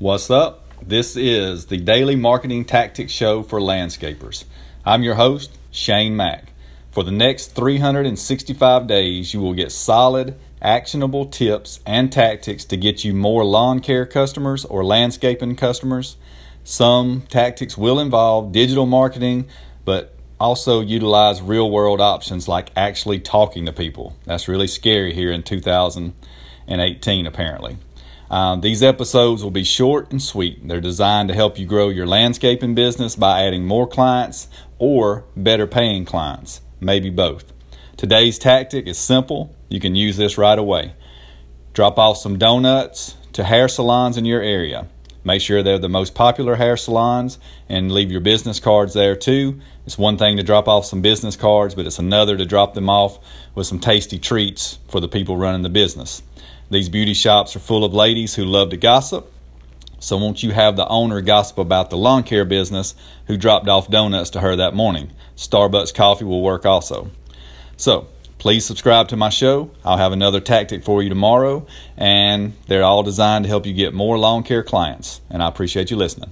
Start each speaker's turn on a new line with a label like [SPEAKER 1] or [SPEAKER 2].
[SPEAKER 1] What's up? This is the Daily Marketing Tactics Show for Landscapers. I'm your host, Shane Mack. For the next 365 days, you will get solid, actionable tips and tactics to get you more lawn care customers or landscaping customers. Some tactics will involve digital marketing, but also utilize real world options like actually talking to people. That's really scary here in 2018, apparently. Um, these episodes will be short and sweet. They're designed to help you grow your landscaping business by adding more clients or better paying clients, maybe both. Today's tactic is simple. You can use this right away. Drop off some donuts to hair salons in your area. Make sure they're the most popular hair salons and leave your business cards there too. It's one thing to drop off some business cards, but it's another to drop them off with some tasty treats for the people running the business. These beauty shops are full of ladies who love to gossip. So, won't you have the owner gossip about the lawn care business who dropped off donuts to her that morning? Starbucks coffee will work also. So, please subscribe to my show. I'll have another tactic for you tomorrow, and they're all designed to help you get more lawn care clients. And I appreciate you listening.